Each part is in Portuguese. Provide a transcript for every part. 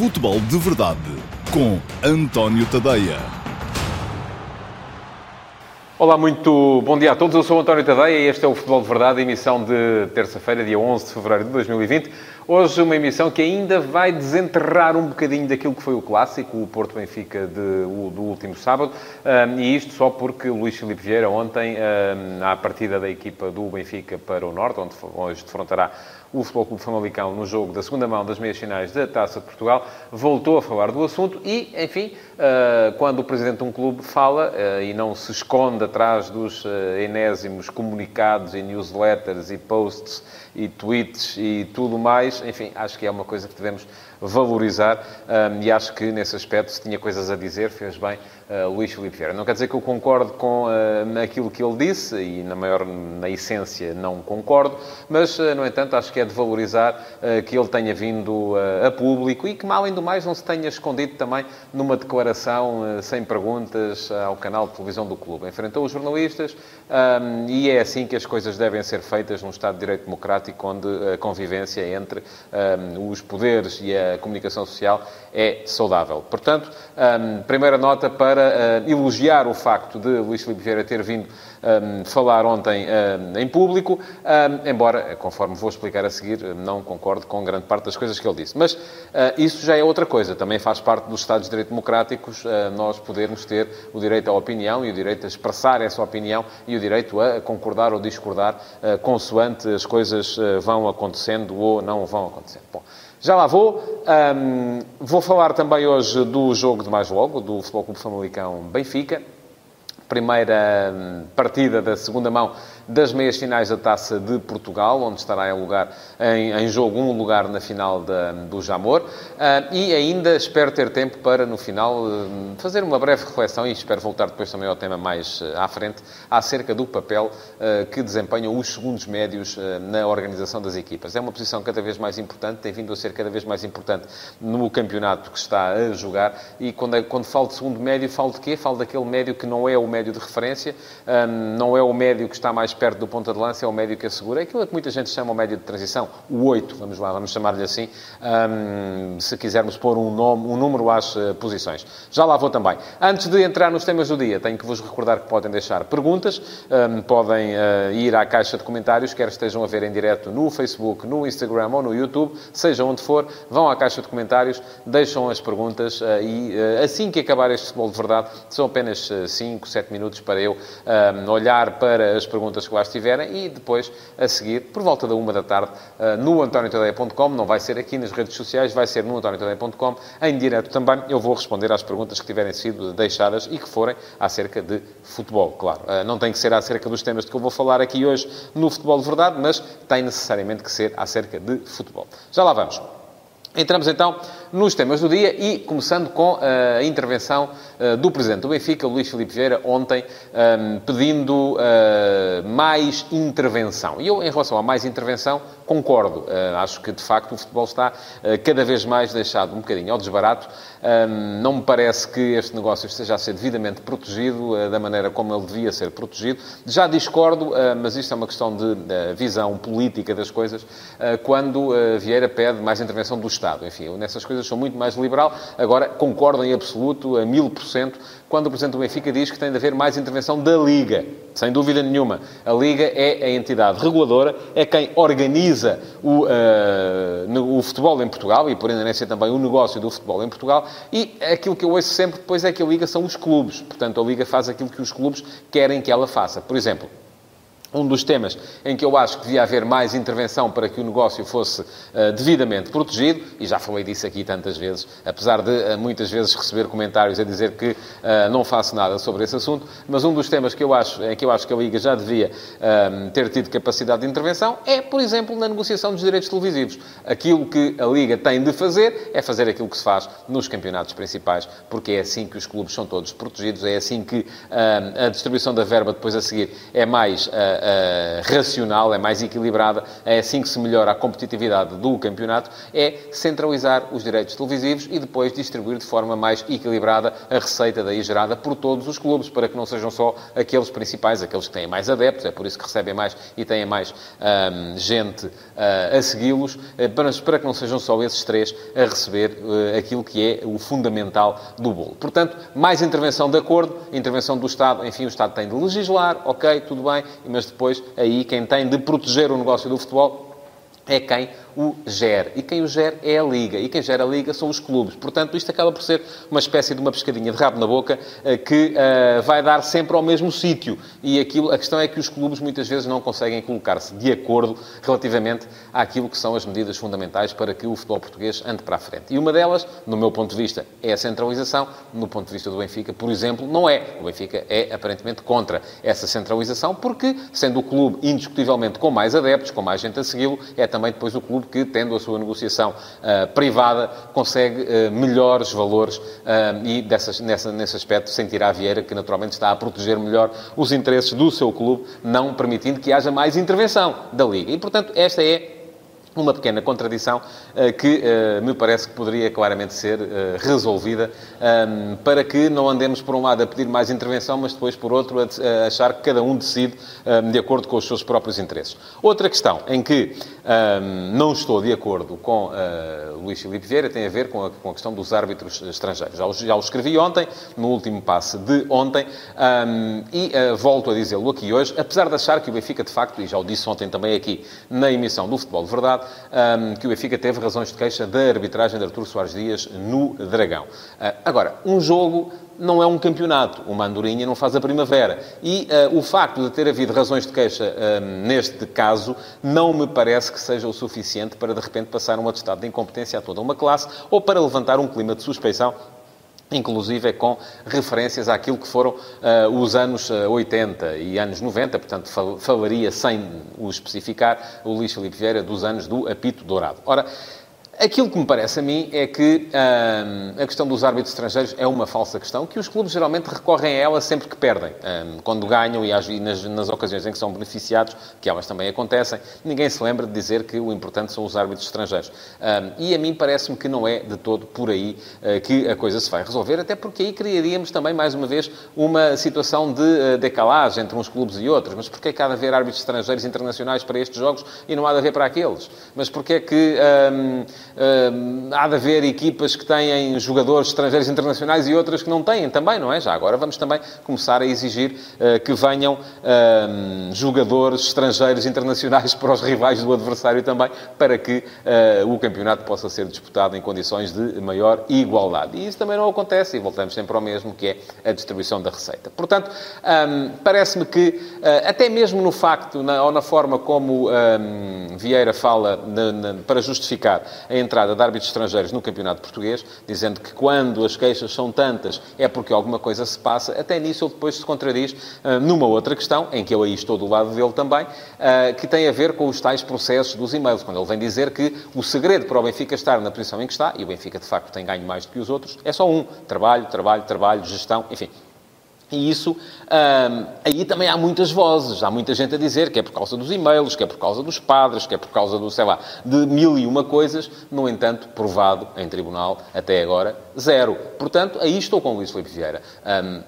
Futebol de Verdade com António Tadeia. Olá, muito bom dia a todos. Eu sou António Tadeia e este é o Futebol de Verdade, emissão de terça-feira, dia 11 de fevereiro de 2020. Hoje uma emissão que ainda vai desenterrar um bocadinho daquilo que foi o clássico, o Porto Benfica de, o, do último sábado, um, e isto só porque Luís Filipe Vieira ontem, um, à partida da equipa do Benfica para o Norte, onde hoje defrontará o Futebol Clube Famalicão no jogo da segunda mão das meias finais da Taça de Portugal, voltou a falar do assunto e, enfim, uh, quando o presidente de um clube fala uh, e não se esconde atrás dos uh, enésimos comunicados e newsletters e posts e tweets e tudo mais, enfim, acho que é uma coisa que devemos valorizar um, e acho que nesse aspecto, se tinha coisas a dizer, fez bem uh, Luís Filipe Vieira. Não quer dizer que eu concordo com uh, aquilo que ele disse e, na maior, na essência, não concordo, mas, uh, no entanto, acho que é de valorizar que ele tenha vindo a público e que, além do mais, não se tenha escondido também numa declaração sem perguntas ao canal de televisão do clube. Enfrentou os jornalistas um, e é assim que as coisas devem ser feitas num Estado de Direito Democrático, onde a convivência entre um, os poderes e a a comunicação social é saudável. Portanto, um, primeira nota para uh, elogiar o facto de Luís Filipe Vieira ter vindo um, falar ontem um, em público, embora, conforme vou explicar a seguir, não concordo com grande parte das coisas que ele disse. Mas uh, isso já é outra coisa. Também faz parte dos Estados de Direito Democráticos uh, nós podermos ter o direito à opinião e o direito a expressar essa opinião e o direito a concordar ou discordar consoante as coisas vão acontecendo ou não vão acontecendo. Bom, já lá vou. Um, vou falar também hoje do jogo de mais logo, do Futebol Clube Famalicão Benfica. Primeira hum, partida da segunda mão das meias finais da Taça de Portugal, onde estará em, lugar, em, em jogo um lugar na final da, do Jamor. Uh, e ainda espero ter tempo para, no final, uh, fazer uma breve reflexão, e espero voltar depois também ao tema mais uh, à frente, acerca do papel que desempenham os segundos médios na organização das equipas. É uma posição cada vez mais importante, tem vindo a ser cada vez mais importante no campeonato que está a jogar, e quando, é, quando falo de segundo médio, falo de quê? Falo daquele médio que não é o médio de referência, um, não é o médio que está mais perto do ponta de lança, é o médio que assegura. É aquilo que muita gente chama o médio de transição, o 8, vamos lá, vamos chamar-lhe assim, um, se quisermos pôr um, nome, um número às uh, posições. Já lá vou também. Antes de entrar nos temas do dia, tenho que vos recordar que podem deixar perguntas, um, podem uh, ir à caixa de comentários, quer estejam a ver em direto no Facebook, no Instagram ou no YouTube, seja onde for, vão à caixa de comentários, deixam as perguntas uh, e assim que acabar este futebol de verdade, são apenas 5, 7 minutos para eu olhar para as perguntas que lá estiverem e depois, a seguir, por volta da uma da tarde, eh, no antoniotadeia.com, não vai ser aqui nas redes sociais, vai ser no antoniotadeia.com, em direto também, eu vou responder às perguntas que tiverem sido deixadas e que forem acerca de futebol, claro. Eh, não tem que ser acerca dos temas de que eu vou falar aqui hoje no Futebol de Verdade, mas tem necessariamente que ser acerca de futebol. Já lá vamos. Entramos então nos temas do dia e começando com eh, a intervenção uh, do Presidente do Benfica, Luís Filipe Vieira, ontem, ehm, pedindo uh, mais intervenção. E eu, em relação a mais intervenção, concordo. Acho que, de facto, o futebol está cada vez mais deixado um bocadinho ao desbarato. Ehm, não me parece que este negócio esteja a ser devidamente protegido da maneira como ele devia ser protegido. Já discordo, mas isto é uma questão de visão política das coisas, quando Vieira pede mais intervenção do Estado. Enfim, nessas coisas sou muito mais liberal. Agora, concordo em absoluto, a mil por cento, quando o Presidente do Benfica diz que tem de haver mais intervenção da Liga. Sem dúvida nenhuma. A Liga é a entidade reguladora, é quem organiza o, uh, o futebol em Portugal e, por inerência, também o negócio do futebol em Portugal. E aquilo que eu ouço sempre depois é que a Liga são os clubes. Portanto, a Liga faz aquilo que os clubes querem que ela faça. Por exemplo, um dos temas em que eu acho que devia haver mais intervenção para que o negócio fosse uh, devidamente protegido, e já falei disso aqui tantas vezes, apesar de uh, muitas vezes receber comentários a dizer que uh, não faço nada sobre esse assunto, mas um dos temas que eu acho, em que eu acho que a Liga já devia ter tido capacidade de intervenção é, por exemplo, na negociação dos direitos televisivos. Aquilo que a Liga tem de fazer é fazer aquilo que se faz nos campeonatos principais, porque é assim que os clubes são todos protegidos, é assim que a distribuição da verba depois a seguir é mais uh, racional, é mais equilibrada, é assim que se melhora a competitividade do campeonato, é centralizar os direitos televisivos e depois distribuir de forma mais equilibrada a receita daí gerada por todos os clubes, para que não sejam só aqueles principais, aqueles que têm mais adeptos, é por isso que recebem mais e têm mais um, gente uh, a segui-los, para, para que não sejam só esses três a receber uh, aquilo que é o fundamental do bolo. Portanto, mais intervenção de acordo, intervenção do Estado, enfim, o Estado tem de legislar, ok, tudo bem, mas depois aí quem tem de proteger o negócio do futebol é quem o gera. E quem o gera é a Liga. E quem gera a Liga são os clubes. Portanto, isto acaba por ser uma espécie de uma pescadinha de rabo na boca eh, que uh, vai dar sempre ao mesmo sítio. E aquilo, a questão é que os clubes muitas vezes não conseguem colocar-se de acordo relativamente àquilo que são as medidas fundamentais para que o futebol português ande para a frente. E uma delas, no meu ponto de vista, é a centralização. No ponto de vista do Benfica, por exemplo, não é. O Benfica é aparentemente contra essa centralização porque, sendo o clube indiscutivelmente com mais adeptos, com mais gente a segui-lo, é também depois o clube que, tendo a sua negociação uh, privada, consegue uh, melhores valores uh, e dessas, nessa, nesse aspecto sentirá a Vieira que naturalmente está a proteger melhor os interesses do seu clube, não permitindo que haja mais intervenção da Liga. E, portanto, esta é uma pequena contradição uh, que uh, me parece que poderia claramente ser uh, resolvida um, para que não andemos, por um lado, a pedir mais intervenção, mas depois, por outro, a, achar que cada um decide um, de acordo com os seus próprios interesses. Outra questão em que um, não estou de acordo com Luís Filipe Vieira tem a ver com a, questão dos árbitros estrangeiros. Já o, escrevi ontem, no último passe de ontem, e volto a dizê-lo aqui hoje, apesar de achar que o Benfica, de facto, e já o disse ontem também aqui na emissão do Futebol de Verdade, um, que o Benfica teve razões de queixa da arbitragem de Artur Soares Dias no Dragão. Uh, agora, um jogo não é um campeonato. Uma andorinha não faz a primavera. E uh, o facto de ter havido razões de queixa neste caso não me parece que seja o suficiente para, de repente, passar um atestado de incompetência a toda uma classe ou para levantar um clima de suspeição inclusive é com referências àquilo que foram uh, os anos 80 uh, e anos 90, portanto fal falaria, sem o especificar, o Luís Filipe Vieira dos anos do apito dourado. Ora, Aquilo que me parece a mim é que hum, a questão dos árbitros estrangeiros é uma falsa questão, que os clubes geralmente recorrem a ela sempre que perdem. Hum, quando ganham e, e nas, nas, ocasiões em que são beneficiados, que elas também acontecem, ninguém se lembra de dizer que o importante são os árbitros estrangeiros. Hum, e a mim parece-me que não é de todo por aí uh, que a coisa se vai resolver, até porque aí criaríamos também, mais uma vez, uma situação de uh, decalagem entre uns clubes e outros. Mas porquê é que há de haver árbitros estrangeiros internacionais para estes jogos e não há de haver para aqueles? Mas porquê é que há de haver equipas que têm jogadores estrangeiros internacionais e outras que não têm também, não é? Já agora vamos também começar a exigir uh, que venham jogadores estrangeiros internacionais para os rivais do adversário também, para que ah, o campeonato possa ser disputado em condições de maior igualdade. E isso também não acontece, e voltamos sempre ao mesmo, que é a distribuição da receita. Portanto, parece-me que, até mesmo no facto, ou na forma como Vieira fala para justificar a entrada de árbitros estrangeiros no campeonato português, dizendo que quando as queixas são tantas é porque alguma coisa se passa, até nisso ele depois se contradiz uh, numa outra questão, em que eu aí estou do lado dele também, uh, que tem a ver com os tais processos dos e-mails, quando ele vem dizer que o segredo para o Benfica estar na posição em que está, e o Benfica de facto tem ganho mais do que os outros, é só um: trabalho, trabalho, trabalho, gestão, enfim. E isso, aí também há muitas vozes, há muita gente a dizer que é por causa dos e-mails, que é por causa dos padres, que é por causa do, sei lá, de mil e uma coisas, no entanto, provado em tribunal, até agora, zero. Portanto, aí estou com o Luís Filipe Vieira.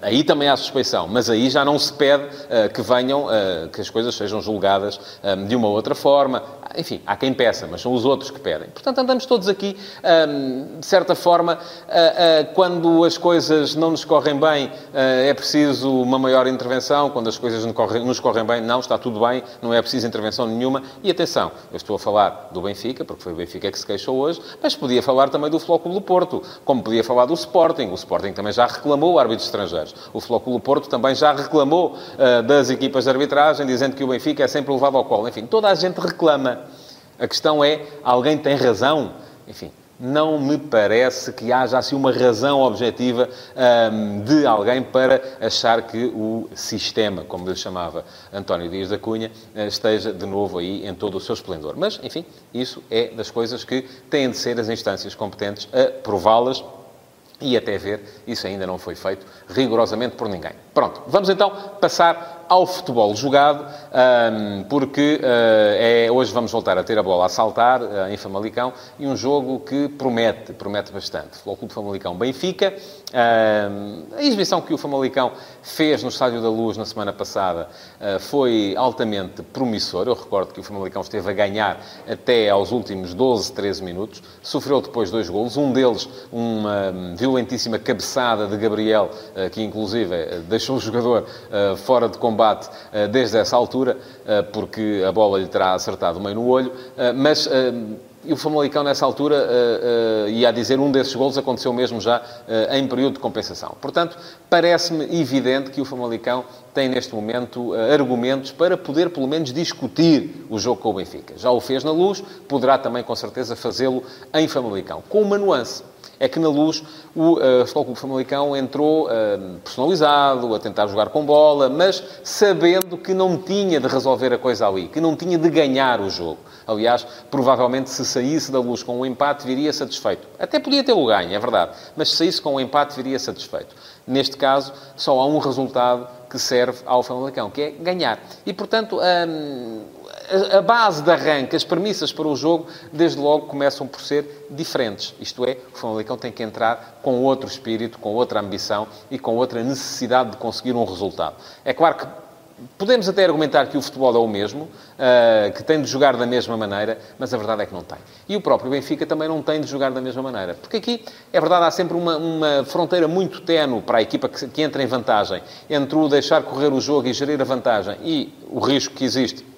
Aí também há suspeição, mas aí já não se pede uh, que venham, uh, que as coisas sejam julgadas um, de uma outra forma. Enfim, há quem peça, mas são os outros que pedem. Portanto, andamos todos aqui, um, de certa forma, uh, quando as coisas não nos correm bem, é preciso uma maior intervenção, quando as coisas nos correm, nos correm bem, não, está tudo bem, não é preciso intervenção nenhuma. E atenção, eu estou a falar do Benfica, porque foi o Benfica que se queixou hoje, mas podia falar também do Flóculo Porto, como podia falar do Sporting. O Sporting também já reclamou árbitros estrangeiros. O Flóculo Porto também já reclamou uh, das equipas de arbitragem, dizendo que o Benfica é sempre levado ao colo. Enfim, toda a gente reclama. A questão é, alguém tem razão? Enfim, não me parece que haja assim uma razão objetiva um, de alguém para achar que o sistema, como lhe chamava António Dias da Cunha, eh, esteja de novo aí em todo o seu esplendor. Mas, enfim, isso é das coisas que têm de ser as instâncias competentes a prová-las e até ver, isso ainda não foi feito rigorosamente por ninguém. Pronto, vamos então passar ao futebol jogado, porque é, hoje vamos voltar a ter a bola a saltar em Famalicão e um jogo que promete, promete bastante. Futebol Clube Famalicão Benfica, a exibição que o Famalicão fez no Estádio da Luz na semana passada foi altamente promissor. Eu recordo que o Famalicão esteve a ganhar até aos últimos 12, 13 minutos, sofreu depois dois golos, um deles uma violentíssima cabeçada de Gabriel, que inclusive deixou o jogador fora de combate combate eh, desde essa altura, eh, porque a bola lhe terá acertado meio no olho, eh, mas e o Famalicão, nessa altura, uh, uh, ia dizer, um desses golos aconteceu mesmo já uh, em período de compensação. Portanto, parece-me evidente que o Famalicão tem, neste momento, argumentos para poder, pelo menos, discutir o jogo com o Benfica. Já o fez na Luz, poderá também, com certeza, fazê-lo em Famalicão. Com uma nuance é que na luz o uh, Futebol Clube Famalicão entrou uh, personalizado, a tentar jogar com bola, mas sabendo que não tinha de resolver a coisa ali, que não tinha de ganhar o jogo. Aliás, provavelmente se saísse da luz com um empate, viria satisfeito. Até podia ter o ganho, é verdade, mas se saísse com um empate, viria satisfeito. Neste caso, só há um resultado que serve ao Famalicão, que é ganhar. E, portanto, hum, a base de arranque, as premissas para o jogo, desde logo começam por ser diferentes. Isto é, o Famalicão tem que entrar com outro espírito, com outra ambição e com outra necessidade de conseguir um resultado. É claro que Podemos até argumentar que o futebol é o mesmo, uh, que tem de jogar da mesma maneira, mas a verdade é que não tem. E o próprio Benfica também não tem de jogar da mesma maneira. Porque aqui, é verdade, há sempre uma, uma fronteira muito tenue para a equipa que, que entra em vantagem entre o deixar correr o jogo e gerir a vantagem e o risco que existe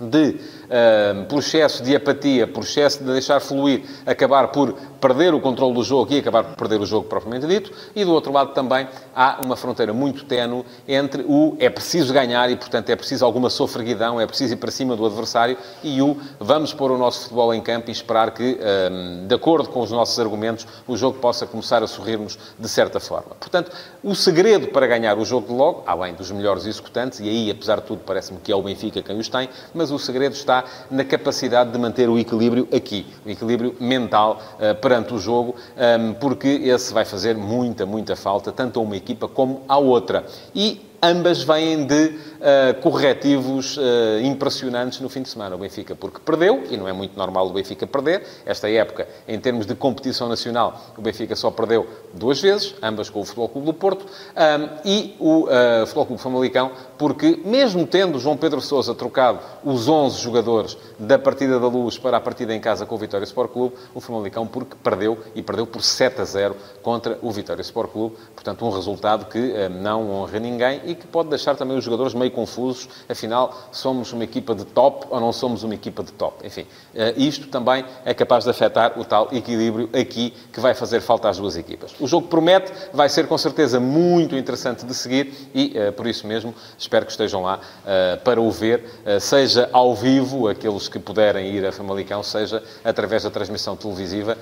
de, uh, por excesso de apatia, por excesso de deixar fluir, acabar por perder o controle do jogo e acabar por perder o jogo propriamente dito. E do outro lado também há uma fronteira muito tenue entre o é preciso ganhar e, portanto, é preciso alguma sofreguidão, é preciso ir para cima do adversário e o vamos pôr o nosso futebol em campo e esperar que, um, de acordo com os nossos argumentos, o jogo possa começar a sorrir-nos de certa forma. Portanto, o segredo para ganhar o jogo de logo, além dos melhores executantes, e aí, apesar de tudo, parece-me que é o Benfica quem os tem, mas o segredo está na capacidade de manter o equilíbrio aqui, o equilíbrio mental uh, perante o jogo, um, porque esse vai fazer muita, muita falta, tanto a uma equipa como à outra. E ambas vêm de uh, corretivos uh, impressionantes no fim de semana. O Benfica, porque perdeu, e não é muito normal o Benfica perder. Esta época, em termos de competição nacional, o Benfica só perdeu duas vezes, ambas com o Futebol Clube do Porto, um, e o uh, Futebol Clube Famalicão, porque mesmo tendo João Pedro Sousa trocado os 11 jogadores da partida da Luz para a partida em casa com o Vitória Sport Clube, o Famalicão porque perdeu, e perdeu por 7 a 0 contra o Vitória Sport Clube. Portanto, um resultado que não honra ninguém e que pode deixar também os jogadores meio confusos. Afinal, somos uma equipa de top ou não somos uma equipa de top? Enfim, eh, isto também é capaz de afetar o tal equilíbrio aqui que vai fazer falta às duas equipas. O jogo promete, vai ser com certeza muito interessante de seguir e, eh, por isso mesmo, espero que estejam lá eh, para o ver, seja ao vivo, aqueles que puderem ir a Famalicão, seja através da transmissão televisiva,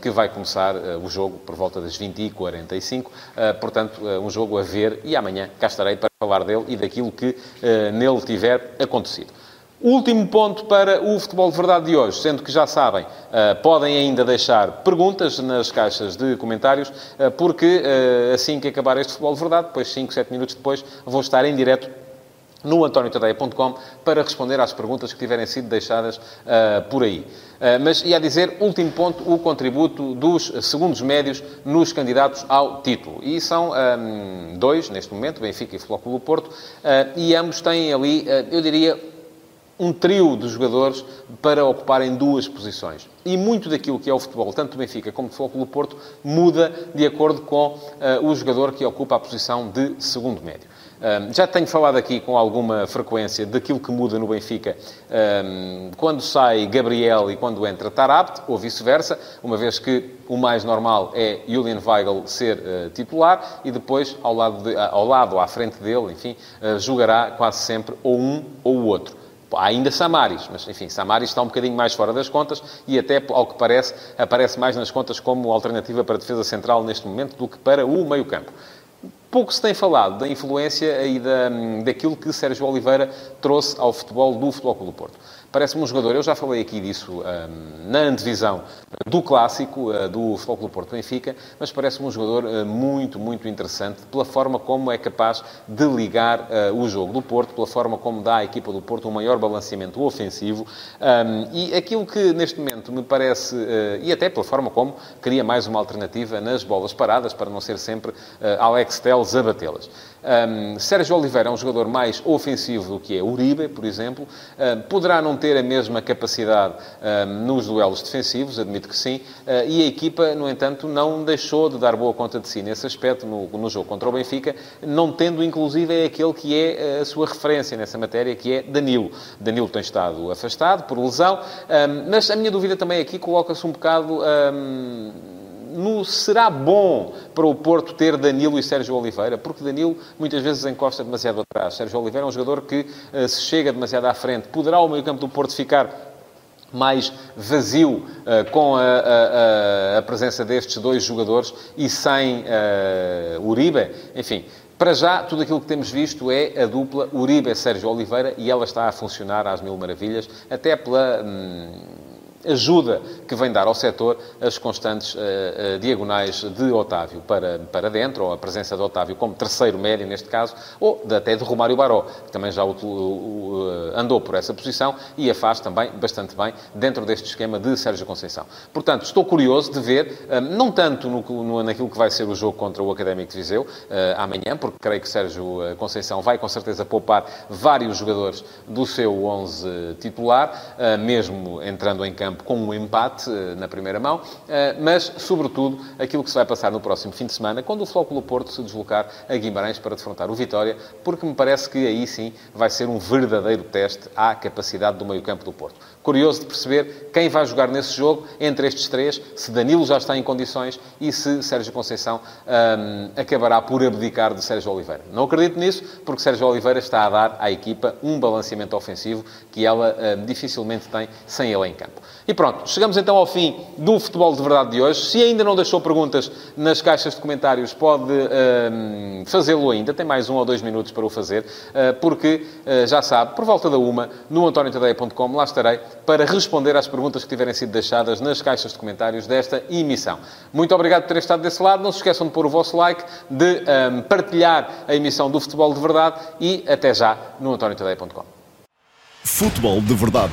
que vai começar o jogo por volta das 20h45. Portanto, um jogo a ver e amanhã cá estarei para falar dele e daquilo que uh, nele tiver acontecido. Último ponto para o Futebol de Verdade de hoje, sendo que já sabem, uh, podem ainda deixar perguntas nas caixas de comentários, uh, porque assim que acabar este Futebol de Verdade, depois 5, 7 minutos depois, vou estar em direto no antoniotadeia.com para responder às perguntas que tiverem sido deixadas uh, por aí. Uh, mas ia dizer, último ponto, o contributo dos segundos médios nos candidatos ao título. E são um, ehm, dois, neste momento, Benfica e do Porto, uh, e ambos têm ali, eu diria, um trio de jogadores para ocuparem duas posições. E muito daquilo que é o futebol, tanto do Benfica como do Futebol do Porto, muda de acordo com o jogador que ocupa a posição de segundo médio. Um, já tenho falado aqui com alguma frequência daquilo que muda no Benfica um, quando sai Gabriel e quando entra Tarabt, ou vice-versa, uma vez que o mais normal é Julian Weigl ser uh, titular e depois, ao lado, de, ao lado, à frente dele, enfim, uh, jogará quase sempre ou um ou o outro. Há ainda Samaris, mas enfim, Samaris está um bocadinho mais fora das contas e até, ao que parece, aparece mais nas contas como alternativa para defesa central neste momento do que para o meio-campo. Pouco se tem falado da influência e da, daquilo que Sérgio Oliveira trouxe ao futebol do Futebol Clube do Porto. Parece-me um jogador, eu já falei aqui disso um, na antevisão do clássico uh, do Futebol Clube Porto Benfica, mas parece-me um jogador uh, muito, muito interessante pela forma como é capaz de ligar uh, o jogo do Porto, pela forma como dá à equipa do Porto um maior balanceamento ofensivo um, e aquilo que neste momento me parece, e até pela forma como cria mais uma alternativa nas bolas paradas, para não ser sempre Alex Telles a batê-las. Um, Sérgio Oliveira é um jogador mais ofensivo do que é Uribe, por exemplo. Um, poderá não ter a mesma capacidade um, nos duelos defensivos, admito que sim. Uh, e a equipa, no entanto, não deixou de dar boa conta de si nesse aspecto no, no jogo contra o Benfica, não tendo, inclusive, é aquele que é a sua referência nessa matéria, que é Danilo. Danilo tem estado afastado por lesão, mas a minha dúvida também aqui coloca-se um bocado será bom para o Porto ter Danilo e Sérgio Oliveira? Porque Danilo muitas vezes encosta demasiado atrás. Sérgio Oliveira é um jogador que uh, se chega demasiado à frente. Poderá o meio-campo do Porto ficar mais vazio uh, com a, a, a, presença destes dois jogadores e sem uh, Uribe? Enfim, para já, tudo aquilo que temos visto é a dupla Uribe-Sérgio Oliveira e ela está a funcionar às mil maravilhas, até pela. Hum, ajuda que vem dar ao setor as constantes uh, uh, diagonais de Otávio para, para dentro, ou a presença de Otávio como terceiro médio, neste caso, ou de, até de Romário Baró, que também já o, o, andou por essa posição e a faz também bastante bem dentro deste esquema de Sérgio Conceição. Portanto, estou curioso de ver, não tanto no, no, naquilo que vai ser o jogo contra o Académico de Viseu amanhã, porque creio que Sérgio Conceição vai com certeza poupar vários jogadores do seu 11 titular, mesmo entrando em campo campo com um empate eh, na primeira mão, eh, mas, sobretudo, aquilo que se vai passar no próximo fim de semana, quando o Flóculo Porto se deslocar a Guimarães para defrontar o Vitória, porque me parece que aí sim vai ser um verdadeiro teste à capacidade do meio-campo do Porto. Curioso de perceber quem vai jogar nesse jogo entre estes três, se Danilo já está em condições e se Sérgio Conceição hum, acabará por abdicar de Sérgio Oliveira. Não acredito nisso, porque Sérgio Oliveira está a dar à equipa um balanceamento ofensivo que ela hum, dificilmente tem sem ele em campo. E pronto, chegamos então ao fim do Futebol de Verdade de hoje. Se ainda não deixou perguntas nas caixas de comentários, pode uh, fazê-lo ainda. Tem mais um ou dois minutos para o fazer, uh, porque uh, já sabe, por volta da uma, no antoniotadeia.com, lá estarei para responder às perguntas que tiverem sido deixadas nas caixas de comentários desta emissão. Muito obrigado por ter estado desse lado. Não se esqueçam de pôr o vosso like, de um, partilhar a emissão do Futebol de Verdade e até já no antoniotadeia.com. Futebol de Verdade,